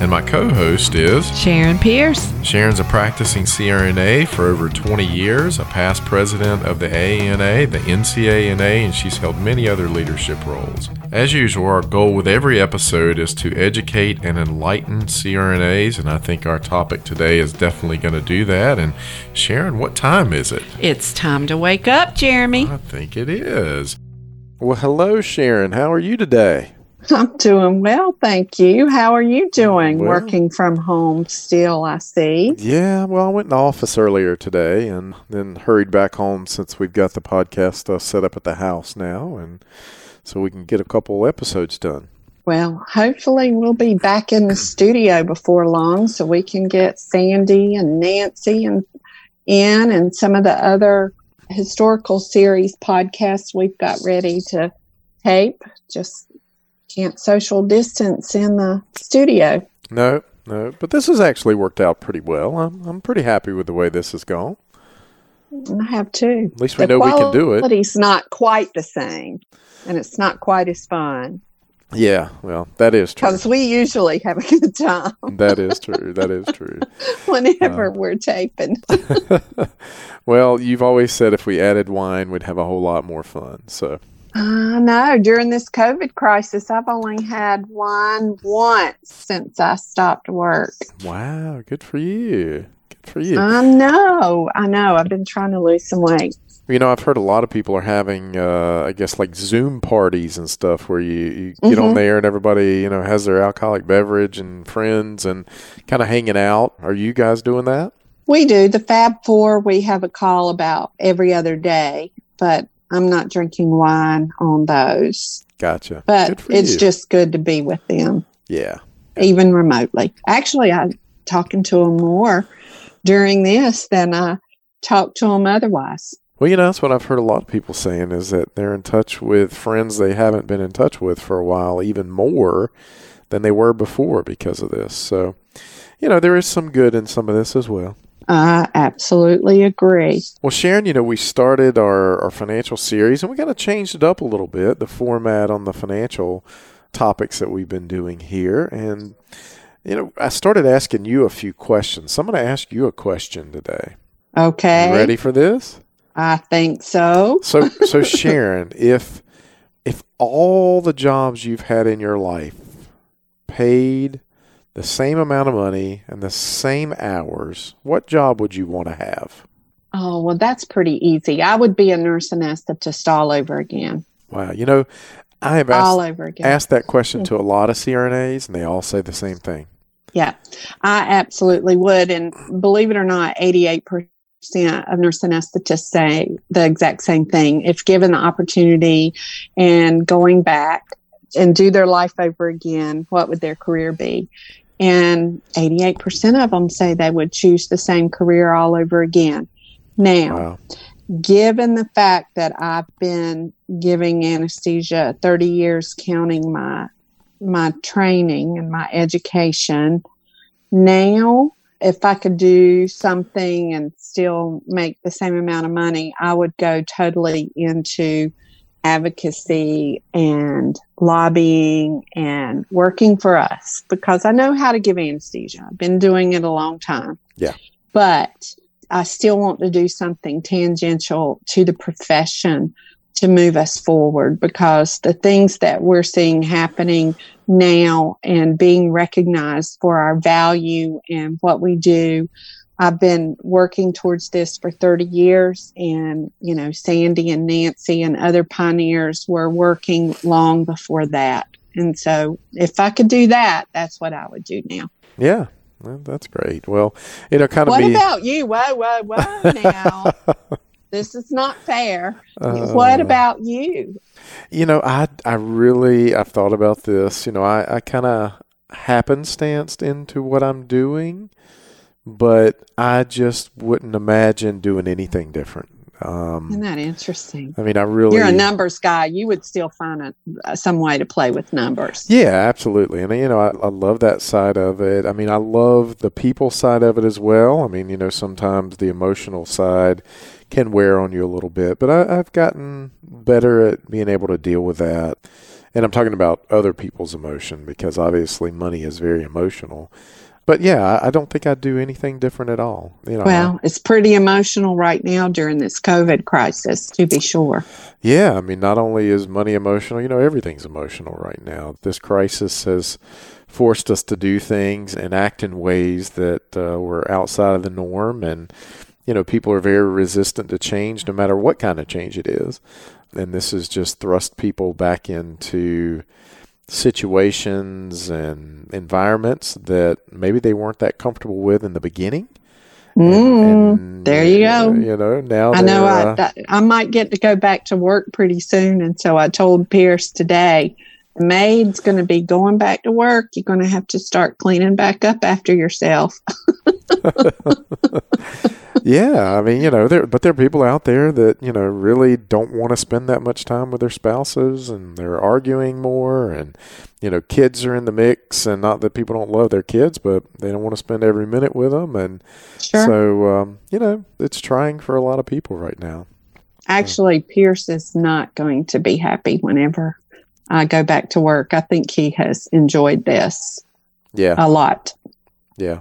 And my co host is Sharon Pierce. Sharon's a practicing CRNA for over 20 years, a past president of the AANA, the NCANA, and she's held many other leadership roles. As usual, our goal with every episode is to educate and enlighten CRNAs, and I think our topic today is definitely going to do that. And Sharon, what time is it? It's time to wake up, Jeremy. I think it is. Well, hello, Sharon. How are you today? I'm doing well, thank you. How are you doing? Well, Working from home still, I see. Yeah, well, I went in the office earlier today and then hurried back home since we've got the podcast uh, set up at the house now, and so we can get a couple episodes done. Well, hopefully, we'll be back in the studio before long so we can get Sandy and Nancy and in and some of the other historical series podcasts we've got ready to tape. Just can't social distance in the studio. No, no. But this has actually worked out pretty well. I'm, I'm pretty happy with the way this has gone. I have too. At least we the know we can do it. Quality's not quite the same, and it's not quite as fun. Yeah, well, that is true. Because we usually have a good time. that is true. That is true. Whenever uh, we're taping. well, you've always said if we added wine, we'd have a whole lot more fun. So uh, no, during this COVID crisis, I've only had one once since I stopped work. Wow, good for you. Good for you. I know, I know. I've been trying to lose some weight. You know, I've heard a lot of people are having, uh, I guess, like Zoom parties and stuff where you, you get mm-hmm. on there and everybody, you know, has their alcoholic beverage and friends and kind of hanging out. Are you guys doing that? We do. The Fab Four, we have a call about every other day, but I'm not drinking wine on those. Gotcha. But it's you. just good to be with them. Yeah. Even remotely. Actually, I'm talking to them more during this than I talk to them otherwise. Well, you know, that's what I've heard a lot of people saying is that they're in touch with friends they haven't been in touch with for a while, even more than they were before because of this. So, you know, there is some good in some of this as well. I absolutely agree. Well, Sharon, you know, we started our, our financial series and we kind of changed it up a little bit, the format on the financial topics that we've been doing here. And, you know, I started asking you a few questions. So I'm going to ask you a question today. Okay. You ready for this? I think so. So, so Sharon, if if all the jobs you've had in your life paid the same amount of money and the same hours, what job would you want to have? Oh, well, that's pretty easy. I would be a nurse anesthetist all over again. Wow. You know, I have asked, all over again. asked that question to a lot of CRNAs, and they all say the same thing. Yeah, I absolutely would. And believe it or not, 88% of nurse anesthetists say the exact same thing. If given the opportunity and going back and do their life over again, what would their career be? And 88% of them say they would choose the same career all over again. Now, wow. given the fact that I've been giving anesthesia 30 years counting my my training and my education, now if I could do something and still make the same amount of money, I would go totally into advocacy and lobbying and working for us because I know how to give anesthesia. I've been doing it a long time. Yeah. But I still want to do something tangential to the profession to move us forward because the things that we're seeing happening now and being recognized for our value and what we do. I've been working towards this for 30 years, and you know, Sandy and Nancy and other pioneers were working long before that. And so, if I could do that, that's what I would do now. Yeah, well, that's great. Well, you know, kind of. What be, about you? Whoa, whoa, whoa! Now, this is not fair. Uh, what about you? You know, I I really I've thought about this. You know, I I kind of happenstanced into what I'm doing, but I just wouldn't imagine doing anything different. Um, Isn't that interesting? I mean, I really You're a numbers guy. You would still find a, some way to play with numbers. Yeah, absolutely. And, you know, I, I love that side of it. I mean, I love the people side of it as well. I mean, you know, sometimes the emotional side can wear on you a little bit, but I, I've gotten better at being able to deal with that. And I'm talking about other people's emotion because obviously money is very emotional. But yeah, I, don't think I'd do anything different at all. You know, Well, it's pretty emotional right now during this COVID crisis, to be sure. Yeah, I mean, not only is money emotional, you know, everything's emotional right now. This crisis has forced us to do things and act in ways that uh, were outside of the norm. And, you know, people are very resistant to change, no matter what kind of change it is. And this has just thrust people back into situations and environments that maybe they weren't that comfortable with in the beginning. Mm, there you go. You know, now I know I, uh, I might get to go back to work pretty soon. And so I told Pierce today, the maid's going to be going back to work. You're going to have to start cleaning back up after yourself. Yeah, I mean, you know, there but there are people out there that you know really don't want to spend that much time with their spouses, and they're arguing more, and you know, kids are in the mix, and not that people don't love their kids, but they don't want to spend every minute with them, and Sure. so um, you know, it's trying for a lot of people right now. Actually, Pierce is not going to be happy whenever I go back to work. I think he has enjoyed this Yeah, a lot. yeah.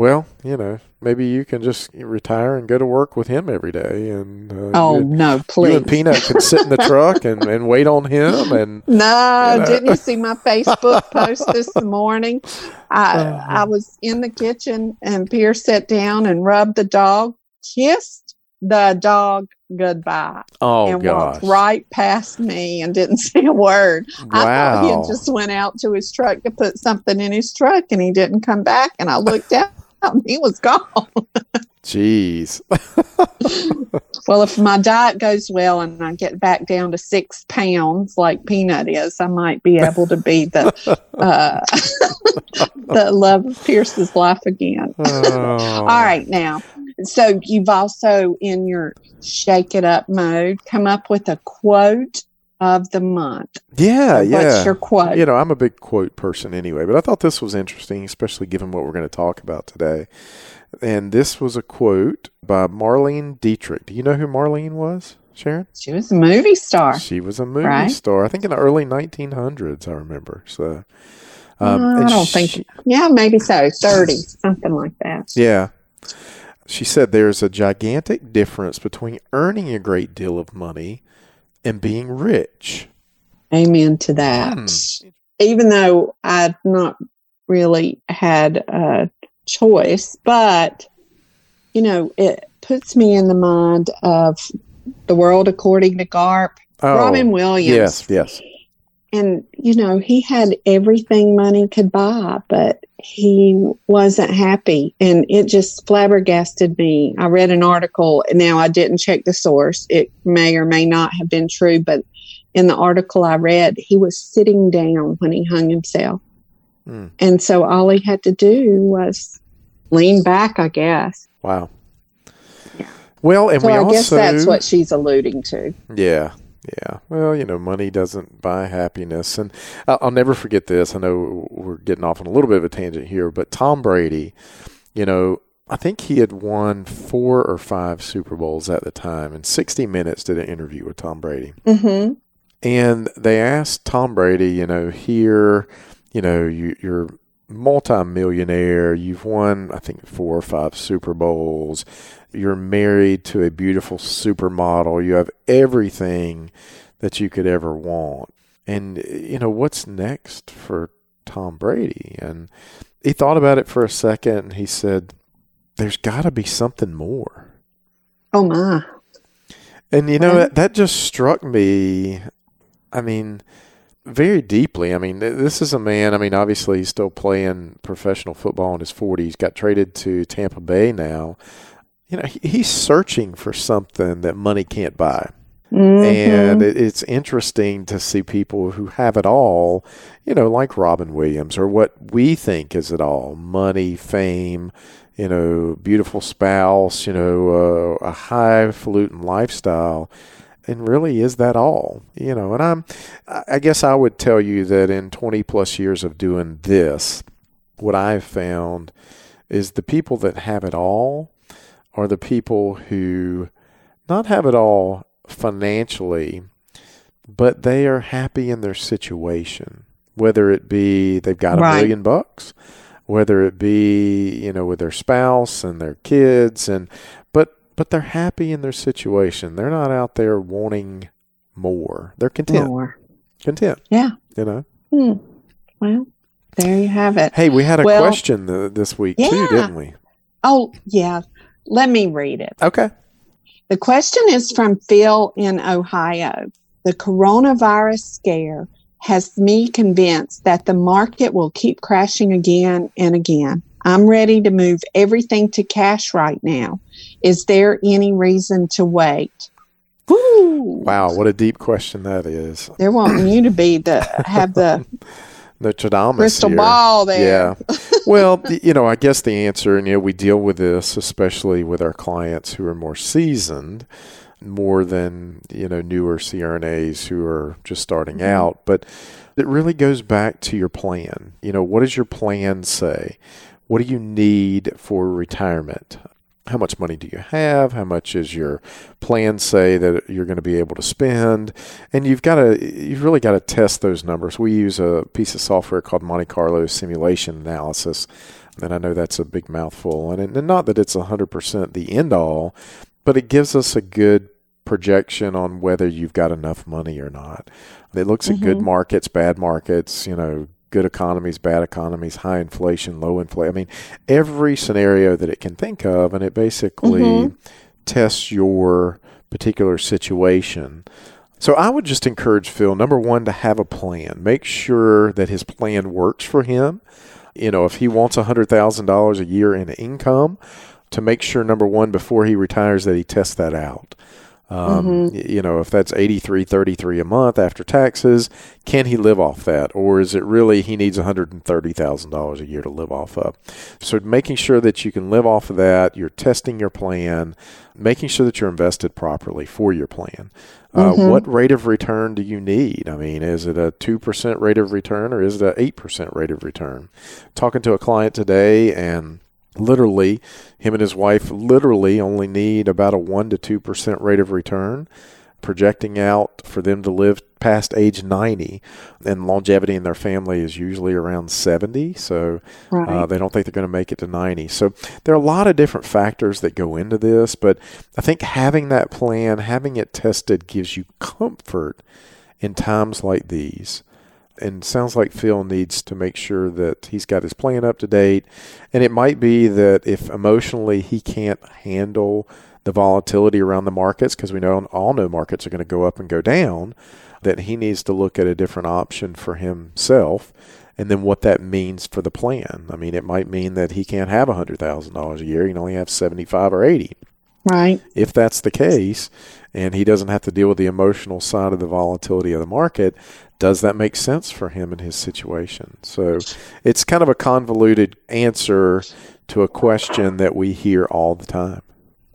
Well, you know, maybe you can just retire and go to work with him every day, and uh, Oh, you, no, you and Peanut can sit in the truck and, and wait on him, and No, You know? didn't you see my Facebook post this morning? I Uh-huh. I was in the kitchen and Pierce sat down and rubbed the dog, kissed the dog goodbye, oh and gosh, walked right past me and didn't say a word. I thought he had just went out to his truck to put something in his truck and he didn't come back. And I looked out he was gone. jeez. Well, if my diet goes well and I get back down to six pounds like Peanut is, I might be able to be the uh, the love of Pierce's life again. Oh. All right, now, so you've also in your shake it up mode come up with a quote of the month. Yeah, What's yeah. your quote? You know, I'm a big quote person anyway, but I thought this was interesting, especially given what we're going to talk about today. And this was a quote by Marlene Dietrich. Do you know who Marlene was, Sharon? she was a movie star. She was a movie Right. star, I think in the early 1900s, I remember. So, um, I don't she- think. Yeah, maybe so. Thirty, something like that. Yeah. She said there's a gigantic difference between earning a great deal of money and being rich. Amen to that. Hmm. Even though I'd not really had a choice, but you know, it puts me in the mind of the world according to Garp. Oh, Robin Williams. yes, yes. And, you know, he had everything money could buy, but he wasn't happy. And it just flabbergasted me. I read an article. And now, I didn't check the source. It may or may not have been true, but in the article I read, he was sitting down when he hung himself. Hmm. And so all he had to do was lean back, I guess. Wow. Yeah. Well, and So we I also guess that's what she's alluding to. Yeah, yeah. Well, you know, money doesn't buy happiness, and I'll, never forget this. I know we're getting off on a little bit of a tangent here, but Tom Brady, you know, I think he had won four or five Super Bowls at the time, and 60 Minutes did an interview with Tom Brady. Mm-hmm. And they asked Tom Brady, you know, here, you know, you, you're multi-millionaire. You've won, I think, four or five Super Bowls. You're married to a beautiful supermodel. You have everything that you could ever want. And, you know, what's next for Tom Brady? And he thought about it for a second and he said, There's got to be something more. Oh, my. And, you know, that, that just struck me. I mean, very deeply. I mean, this is a man. I mean, obviously, he's still playing professional football in his 40s. Got traded to Tampa Bay now. You know, he's searching for something that money can't buy. Mm-hmm. And it's interesting to see people who have it all, you know, like Robin Williams or what we think is it all money, fame, you know, beautiful spouse, you know, uh, a highfalutin lifestyle and really is that all you know and i'm i guess i would tell you that in 20 plus years of doing this what i've found is the people that have it all are the people who not have it all financially but they are happy in their situation whether it be they've got a right. million bucks whether it be you know with their spouse and their kids and but but they're happy in their situation. They're not out there wanting more. They're content. More. Content. Yeah. You know. Hmm. Well, there you have it. Hey, we had a well, question this week yeah. too, didn't we? Oh, yeah. Let me read it. Okay. The question is from Phil in Ohio. The coronavirus scare has me convinced that the market will keep crashing again and again. I'm ready to move everything to cash right now. Is there any reason to wait? Woo! Wow, what a deep question that is. They're wanting you to be the have the Nostradamus crystal here. ball there. Yeah. well, you know, I guess the answer, and you know, we deal with this especially with our clients who are more seasoned, more than you know newer CRNAs who are just starting mm-hmm. out. But it really goes back to your plan. You know, what does your plan say? What do you need for retirement? How much money do you have? How much is your plan say that you're going to be able to spend? And you've got to, you've really got to test those numbers. We use a piece of software called Monte Carlo Simulation Analysis. And I know that's a big mouthful. And, and not that it's 100% the end all, but it gives us a good projection on whether you've got enough money or not. It looks mm-hmm. at good mm-hmm. markets, bad markets, you know, good economies, bad economies, high inflation, low inflation. I mean, every scenario that it can think of, and it basically mm-hmm. tests your particular situation. So I would just encourage Phil, number one, to have a plan. Make sure that his plan works for him. You know, if he wants $100,000 a year in income, to make sure, number one, before he retires, that he tests that out. Um, mm-hmm. You know, if that's eighty three thirty three a month after taxes, can he live off that, or is it really he needs one hundred and thirty thousand dollars a year to live off of? So making sure that you can live off of that, you're testing your plan, making sure that you're invested properly for your plan. Uh, mm-hmm. What rate of return do you need? I mean, is it a two percent rate of return or is it an eight percent rate of return? Talking to a client today and literally, him and his wife literally only need about a 1% to 2% rate of return, projecting out for them to live past age 90. And longevity in their family is usually around 70. So uh, right. uh, they don't think they're going to make it to 90. So there are a lot of different factors that go into this. But I think having that plan, having it tested, gives you comfort in times like these and sounds like Phil needs to make sure that he's got his plan up to date. And it might be that if emotionally he can't handle the volatility around the markets, because we know all know markets are going to go up and go down, that he needs to look at a different option for himself. And then what that means for the plan. I mean, it might mean that he can't have $100,000 a year. He can only have 75 or 80. Right. If that's the case, and he doesn't have to deal with the emotional side of the volatility of the market, does that make sense for him in his situation? So it's kind of a convoluted answer to a question that we hear all the time.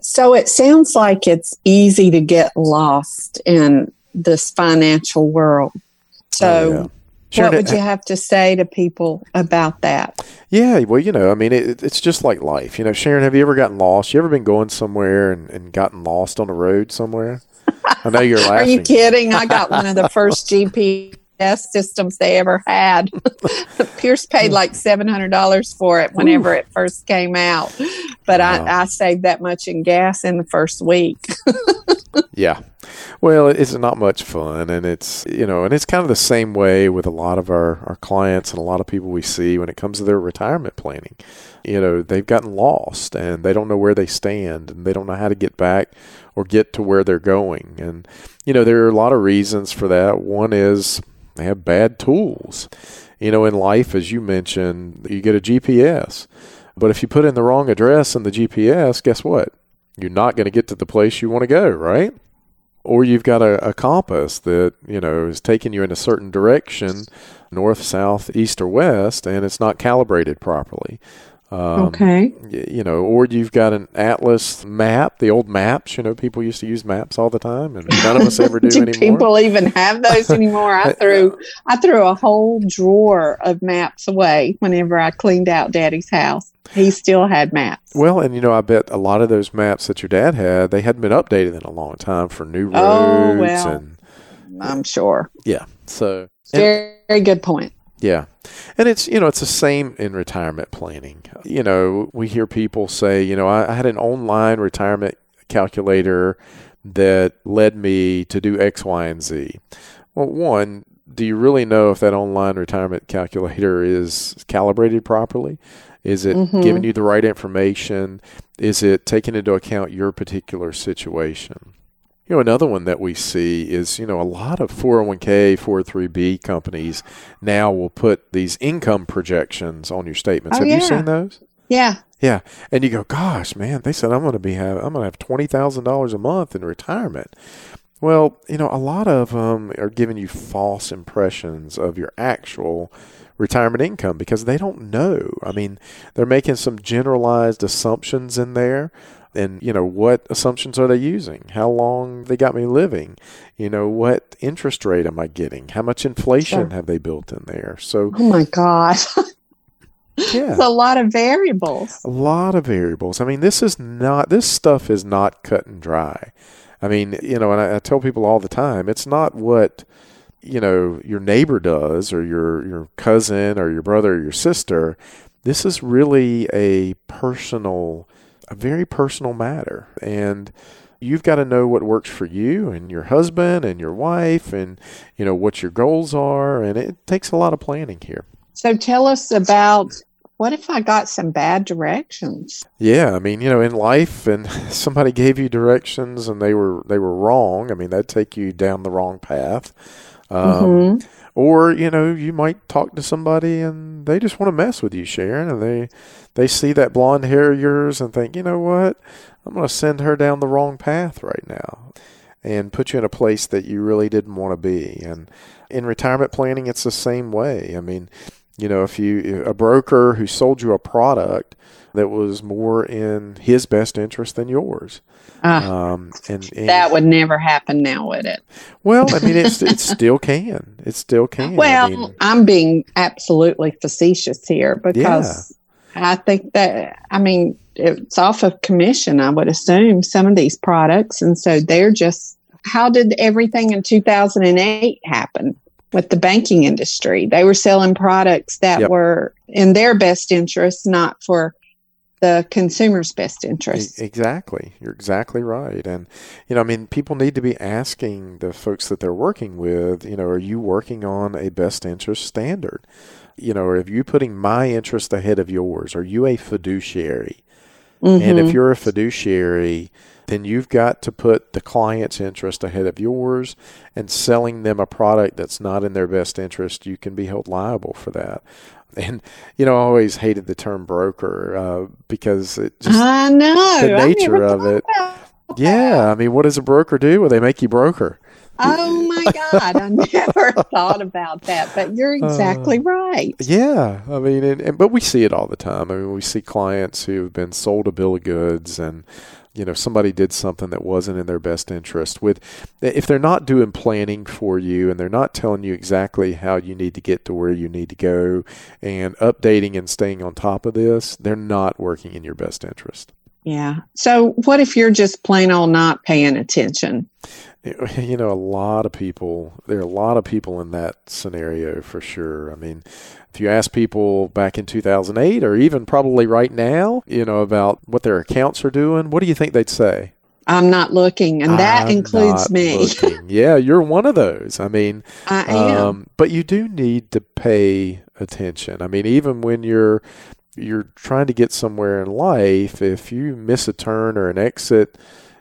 So it sounds like it's easy to get lost in this financial world. So oh. Sure, what would you have to say to people about that? Yeah, well, you know, I mean, it, it's just like life. You know, Sharon, have you ever gotten lost? You ever been going somewhere and, and gotten lost on the road somewhere? I know you're laughing. Are you kidding? I got one of the first GPS systems they ever had. Pierce paid like $700 for it whenever Ooh. it first came out. But wow. I, I saved that much in gas in the first week. yeah. Well, it's not much fun, and it's you know, and it's kind of the same way with a lot of our our clients and a lot of people we see when it comes to their retirement planning. You know, they've gotten lost and they don't know where they stand, and they don't know how to get back or get to where they're going. And you know, there are a lot of reasons for that. One is they have bad tools. You know, in life, as you mentioned, you get a GPS. But if you put in the wrong address in the GPS, guess what? You're not going to get to the place you want to go, right? or you've got a, a, compass that you know is taking you in a certain direction north south east or west and it's not calibrated properly um, okay you know or you've got an atlas map the old maps you know people used to use maps all the time and none of us ever do, do anymore people even have those anymore i threw i threw a whole drawer of maps away whenever i cleaned out daddy's house he still had maps. Well, and you know, I bet a lot of those maps that your dad had, they hadn't been updated in a long time for new roads. Oh, well, and I'm sure. Yeah. So very, very good point. Yeah. And it's, you know, it's the same in retirement planning. You know, we hear people say, you know, I, I had an online retirement calculator that led me to do X, Y, and Z. Well, one, do you really know if that online retirement calculator is calibrated properly? Is it mm-hmm. giving you the right information? Is it taking into account your particular situation? You know, another one that we see is, you know, a lot of 401k, 403b companies now will put these income projections on your statements. Oh, have yeah. you seen those? Yeah. Yeah. And you go, gosh, man, they said I'm going to be have I'm going to have $20,000 a month in retirement. Well, you know, a lot of them are giving you false impressions of your actual retirement income because they don't know. I mean, they're making some generalized assumptions in there. And, you know, what assumptions are they using? How long they got me living? You know, what interest rate am I getting? How much inflation sure. have they built in there? So, oh my God. yeah. It's a lot of variables. A lot of variables. I mean, this is not, this stuff is not cut and dry. I mean, you know, and I, I tell people all the time, it's not what you know your neighbor does or your your cousin or your brother or your sister this is really a personal a very personal matter and you've got to know what works for you and your husband and your wife and you know what your goals are and it takes a lot of planning here so tell us about what if I got some bad directions? Yeah, I mean, you know, in life, and somebody gave you directions and they were they were wrong. I mean, that'd take you down the wrong path. Um, mm-hmm. Or you know, you might talk to somebody and they just want to mess with you, Sharon, and they they see that blonde hair of yours and think, you know what, I'm going to send her down the wrong path right now, and put you in a place that you really didn't want to be. And in retirement planning, it's the same way. I mean, you know, if you a broker who sold you a product that was more in his best interest than yours. Uh, um, and, and, that would never happen now, would it? Well, I mean, it's, it still can. It still can. Well, I mean, I'm being absolutely facetious here because yeah. I think that, I mean, it's off of commission, I would assume, some of these products. And so they're just, how did everything in 2008 happen? With the banking industry. They were selling products that yep. were in their best interest, not for the consumer's best interest. Exactly. You're exactly right. And, you know, I mean, people need to be asking the folks that they're working with, you know, are you working on a best interest standard? You know, are you putting my interest ahead of yours? Are you a fiduciary? Mm-hmm. And if mm-hmm. you're a fiduciary, then you've got to put the client's interest ahead of yours and selling them a product that's not in their best interest, you can be held liable for that. And you know, I always hated the term broker uh, because it just I know the nature of it. Yeah, I mean, what does a broker do? Well, they make you broker. Oh my God, I never thought about that, but you're exactly uh, right. Yeah, I mean, and, and, but we see it all the time. I mean, we see clients who have been sold a bill of goods and you know somebody did something that wasn't in their best interest with if they're not doing planning for you and they're not telling you exactly how you need to get to where you need to go and updating and staying on top of this they're not working in your best interest Yeah. So, what if you're just plain old not paying attention? You know, a lot of people, there are a lot of people in that scenario for sure. I mean, if you ask people back in 2008 or even probably right now, you know, about what their accounts are doing, what do you think they'd say? I'm not looking, and that I'm includes me. yeah, you're one of those. I mean, I am. um, but you do need to pay attention. I mean, even when you're you're trying to get somewhere in life, if you miss a turn or an exit,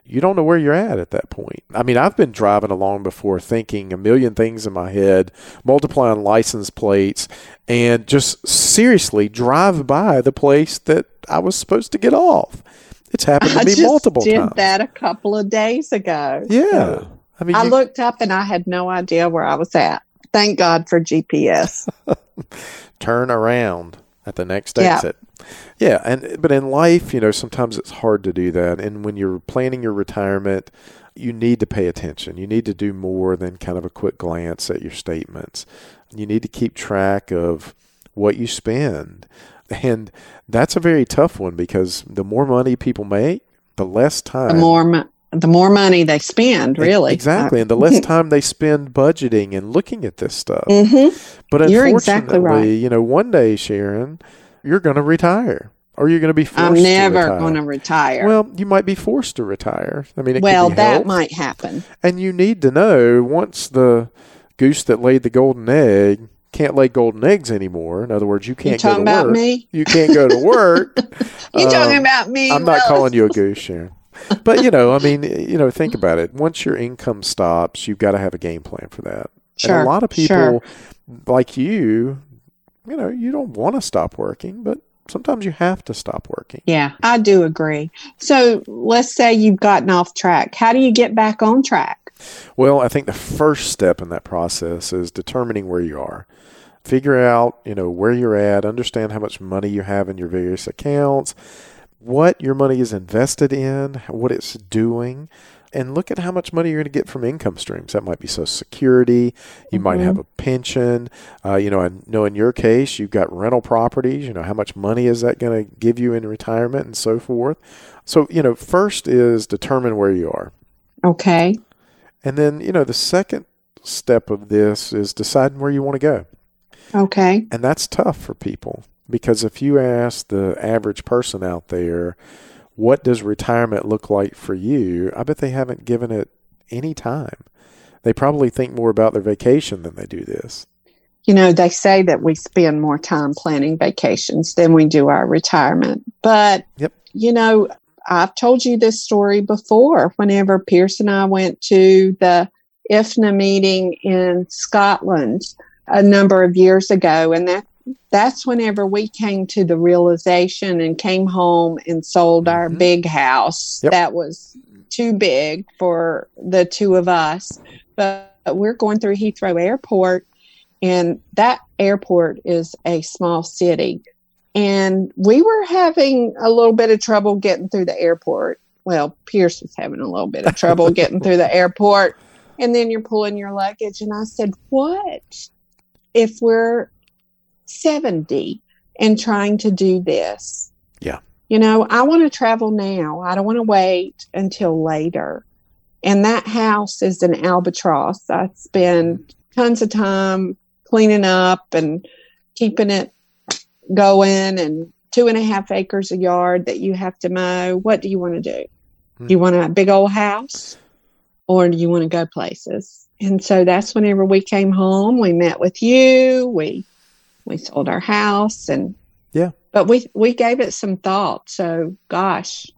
you don't know where you're at at that point. I mean, I've been driving along before thinking a million things in my head, multiplying license plates, and just seriously drive by the place that I was supposed to get off. It's happened to I me multiple did times. Did that a couple of days ago. Yeah. I mean, I you- looked up and I had no idea where I was at. Thank God for GPS. turn around at the next Yeah. exit. Yeah, and but in life, you know, sometimes it's hard to do that. And when you're planning your retirement, you need to pay attention. You need to do more than kind of a quick glance at your statements. You need to keep track of what you spend. And that's a very tough one because the more money people make, the less time the more mo- the more money they spend, really. Exactly. And the less time they spend budgeting and looking at this stuff. hmm But You're unfortunately, exactly right. you know, one day, Sharon, you're going to retire, or you're going to be forced. To I'm never going to retire. Well, you might be forced to retire. I mean, it well, that health. might happen. And you need to know once the goose that laid the golden egg can't lay golden eggs anymore. In other words, you You can't go talking to about work. me? You can't go to work. You Um, talking about me? I'm not Willis? calling you a goose, Sharon. But you know, I mean, you know, think about it. Once your income stops, you've got to have a game plan for that. Sure. And a lot of people sure. like you, you know, you don't want to stop working, but sometimes you have to stop working. Yeah, I do agree. So let's say you've gotten off track. How do you get back on track? Well, I think the first step in that process is determining where you are. Figure out, you know, where you're at, understand how much money you have in your various accounts, what your money is invested in, what it's doing, and look at how much money you're going to get from income streams. That might be Social Security. You might Mhm. have a pension. Uh, you know, I know in your case, you've got rental properties. You know, how much money is that going to give you in retirement and so forth. So, you know, first is determine where you are. Okay. And then, you know, the second step of this is deciding where you want to go. Okay. And that's tough for people because if you ask the average person out there, what does retirement look like for you? I bet they haven't given it any time. They probably think more about their vacation than they do this. You know, they say that we spend more time planning vacations than we do our retirement. But, Yep. you know, I've told you this story before. Whenever Pierce and I went to the IFNA meeting in Scotland a number of years ago, and that that's whenever we came to the realization and came home and sold our Mhm. big house. Yep. That was too big for the two of us. But we're going through Heathrow Airport, and that airport is a small city. And we were having a little bit of trouble getting through the airport. Well, Pierce was having a little bit of trouble getting through the airport. And then you're pulling your luggage. And I said, What if we're 70 and trying to do this? Yeah. You know, I want to travel now. I don't want to wait until later. And that house is an albatross. I spend tons of time cleaning up and keeping it going and two and a half acres a yard that you have to mow. What do you want to do? Hmm. Do you want a big old house or do you want to go places? And so that's whenever we came home, we met with you, we we sold our house and Yeah. But we we gave it some thought. So gosh,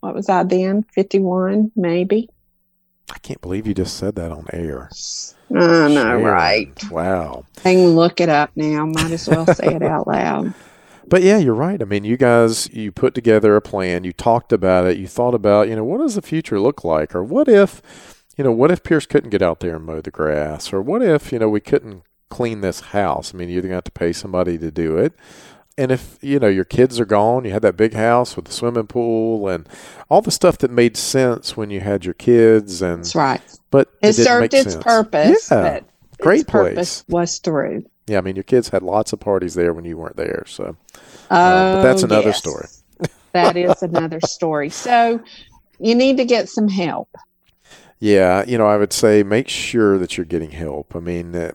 what was I then? 51 maybe. I can't believe you just said that on air. I know, right? Wow. I can look it up now. Might as well say it out loud. But yeah, you're right. I mean, you guys, you put together a plan, you talked about it, you thought about, you know, what does the future look like? Or what if, you know, what if Pierce couldn't get out there and mow the grass? Or what if, you know, we couldn't clean this house? I mean, you're going to have to pay somebody to do it. And if, you know, your kids are gone, you had that big house with the swimming pool and all the stuff that made sense when you had your kids and That's right. but It, didn't served make its sense. purpose. Yeah. But Great its purpose place. was through. Yeah, I mean, your kids had lots of parties there when you weren't there. So Oh, but that's oh, another yes. story. that is another story. So you need to get some help. Yeah, you know, I would say make sure that you're getting help. I mean, uh,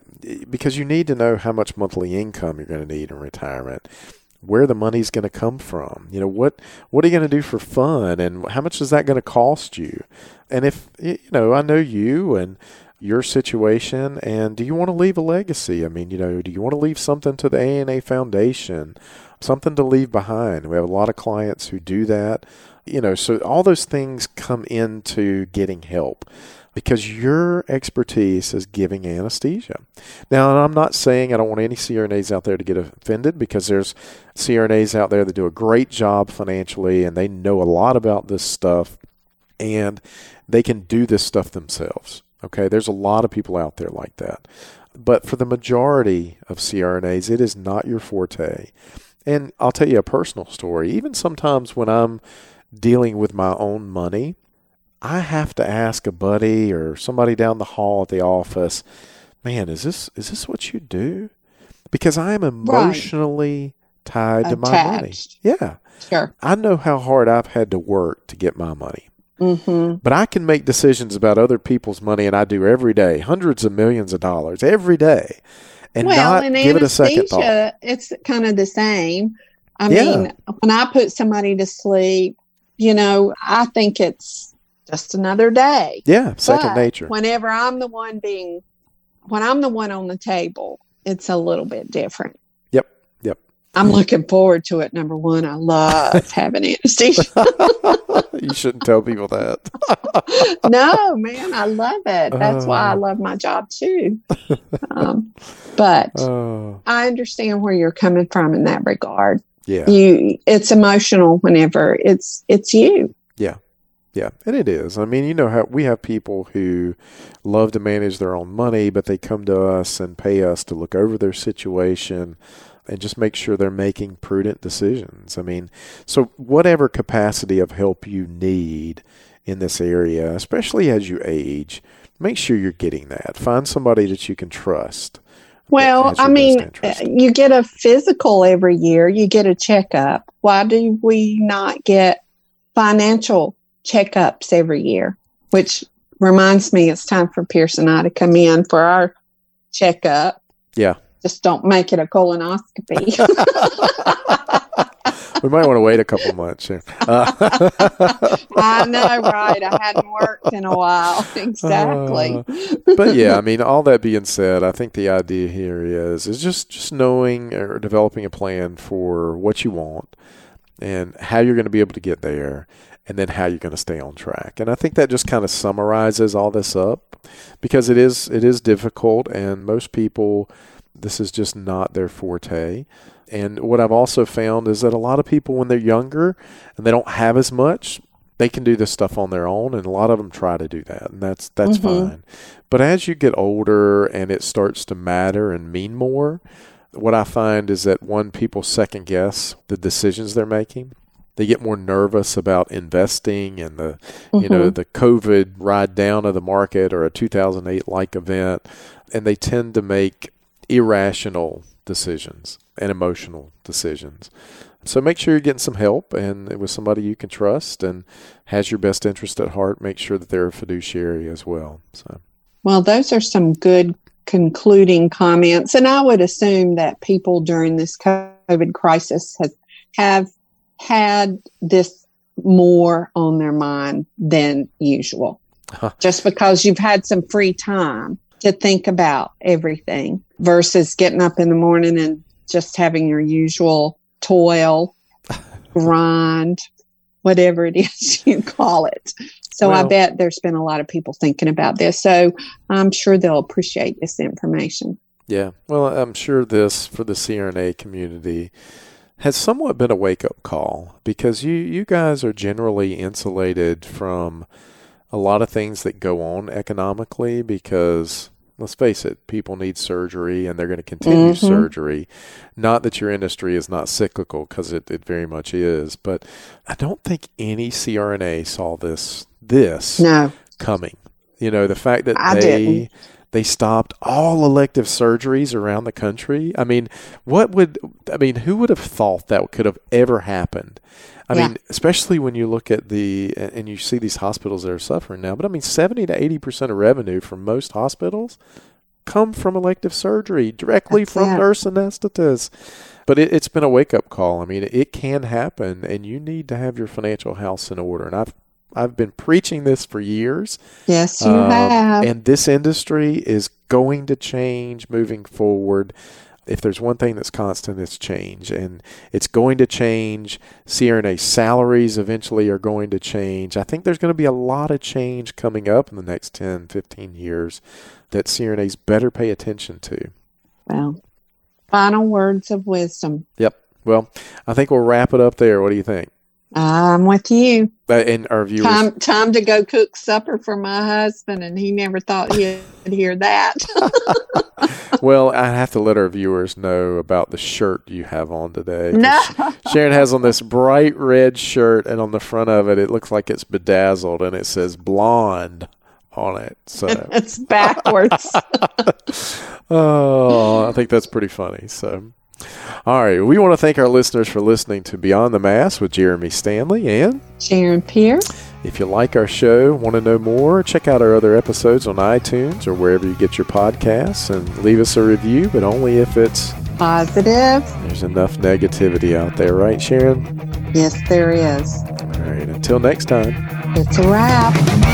because you need to know how much monthly income you're going to need in retirement, where the money's going to come from. You know, what what are you going to do for fun, and how much is that going to cost you? And if you know, I know you and your situation, and do you want to leave a legacy? I mean, you know, do you want to leave something to the ANA Foundation, something to leave behind? We have a lot of clients who do that you know, so all those things come into getting help because your expertise is giving anesthesia. Now, I'm not saying I don't want any CRNAs out there to get offended because there's CRNAs out there that do a great job financially and they know a lot about this stuff and they can do this stuff themselves. Okay, there's a lot of people out there like that. But for the majority of CRNAs, it is not your forte. And I'll tell you a personal story. Even sometimes when I'm dealing with my own money, I have to ask a buddy or somebody down the hall at the office, man, is this is this what you do? Because I am emotionally right. tied to my money. Yeah. Sure. I know how hard I've had to work to get my money. Mm-hmm. But I can make decisions about other people's money, and I do every day, hundreds of millions of dollars every day, and well, not give it a second thought. It's kind of the same. I yeah. mean, when I put somebody to sleep, you know, I think it's just another day. Yeah, second but nature. Whenever I'm the one being, when I'm the one on the table, it's a little bit different. Yep, yep. I'm looking forward to it. Number one, I love having anesthesia. you shouldn't tell people that. no, man, I love it. That's uh, why I uh. love my job too. Um, but uh, I understand where you're coming from in that regard yeah. You it's emotional whenever it's it's you. Yeah. Yeah. And it is. I mean you know how we have people who love to manage their own money but they come to us and pay us to look over their situation and just make sure they're making prudent decisions. I mean so whatever capacity of help you need in this area especially as you age make sure you're getting that. Find somebody that you can trust well, I mean, uh, you get a physical every year, you get a checkup. Why do we not get financial checkups every year? Which reminds me it's time for Pierce and I to come in for our checkup. Yeah. Just don't make it a colonoscopy. we might want to wait a couple months. Uh. I know, right? I hadn't worked in a while. Exactly. Uh, but yeah, I mean, all that being said, I think the idea here is is just just knowing or developing a plan for what you want and how you're going to be able to get there and then how you're going to stay on track. And I think that just kind of summarizes all this up because it is it is difficult and most people this is just not their forte. And what I've also found is that a lot of people, when they're younger and they don't have as much, they can do this stuff on their own, and a lot of them try to do that, and that's that's mm-hmm. fine. But as you get older and it starts to matter and mean more, what I find is that one people second guess the decisions they're making. They get more nervous about investing and the mm-hmm. you know mm-hmm. the COVID ride down of the market or a 2008 like event, and they tend to make irrational decisions and emotional decisions. So make sure you're getting some help and with somebody you can trust and has your best interest at heart. Make sure that they're a fiduciary as well. So, well, those are some good concluding comments, and I would assume that people during this COVID crisis have have had this more on their mind than usual. Huh. Just because you've had some free time to think about everything versus getting up in the morning and just having your usual toil, grind, whatever it is you call it. So well, I bet there's been a lot of people thinking about this. So I'm sure they'll appreciate this information. Yeah. Well, I'm sure this for the CRNA community has somewhat been a wake up call because you, you guys are generally insulated from a lot of things that go on economically because let's face it, people need surgery and they're going to continue mm-hmm. surgery. Not that your industry is not cyclical because it, it very much is, but I don't think any CRNA saw this this no. coming. You know, the fact that I they didn't. They stopped all elective surgeries around the country. I mean, what would I mean? Who would have thought that could have ever happened? I Yeah. mean, especially when you look at the and you see these hospitals that are suffering now. But I mean, seventy to eighty percent of revenue from most hospitals come from elective surgery directly That's from it. nurse anesthetists. But it, it's been a wake up call. I mean, it can happen, and you need to have your financial house in order. And I've I've been preaching this for years. Yes, you Um, have. And this industry is going to change moving forward. If there's one thing that's constant, it's change. And it's going to change. CRNA salaries eventually are going to change. I think there's going to be a lot of change coming up in the next 10, 15 years that CRNAs better pay attention to. well, final words of wisdom. Yep. Well, I think we'll wrap it up there. What do you think? I'm with you. Uh, and our viewers. Time, time to go cook supper for my husband, and he never thought he'd hear that. Well, I have to let our viewers know about the shirt you have on today. no, Sharon has on this bright red shirt, and on the front of it, it looks like it's bedazzled, and it says blonde on it. So, it's backwards. oh, I think that's pretty funny. So, all right, we want to thank our listeners for listening to Beyond the Mask with Jeremy Stanley. And Sharon Pierce. if you like our show, want to know more, check out our other episodes on iTunes or wherever you get your podcasts, and leave us a review, but only if it's Positive. there's enough negativity out there, right, Sharon? Yes, there is. All right, until next time. It's a wrap.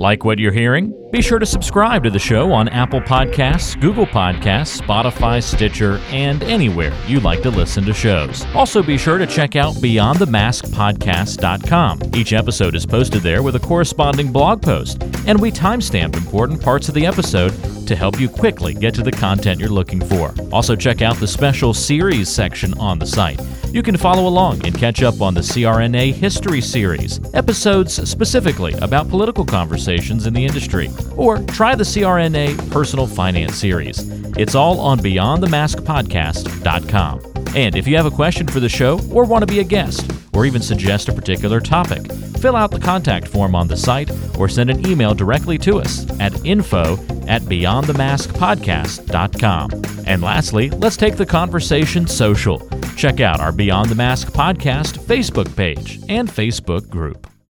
Like what you're hearing? Be sure to subscribe to the show on Apple Podcasts, Google Podcasts, Spotify, Stitcher, and anywhere you like to listen to shows. Also, be sure to check out BeyondTheMaskPodcast.com. Each episode is posted there with a corresponding blog post, and we timestamp important parts of the episode to help you quickly get to the content you're looking for. Also, check out the special series section on the site. You can follow along and catch up on the CRNA History Series, episodes specifically about political conversations in the industry, or try the CRNA Personal Finance Series. It's all on BeyondTheMaskPodcast.com. And if you have a question for the show, or want to be a guest, or even suggest a particular topic, fill out the contact form on the site or send an email directly to us at info at beyondthemaskpodcast.com. And lastly, let's take the conversation social. Check out our Beyond the Mask podcast Facebook page and Facebook group.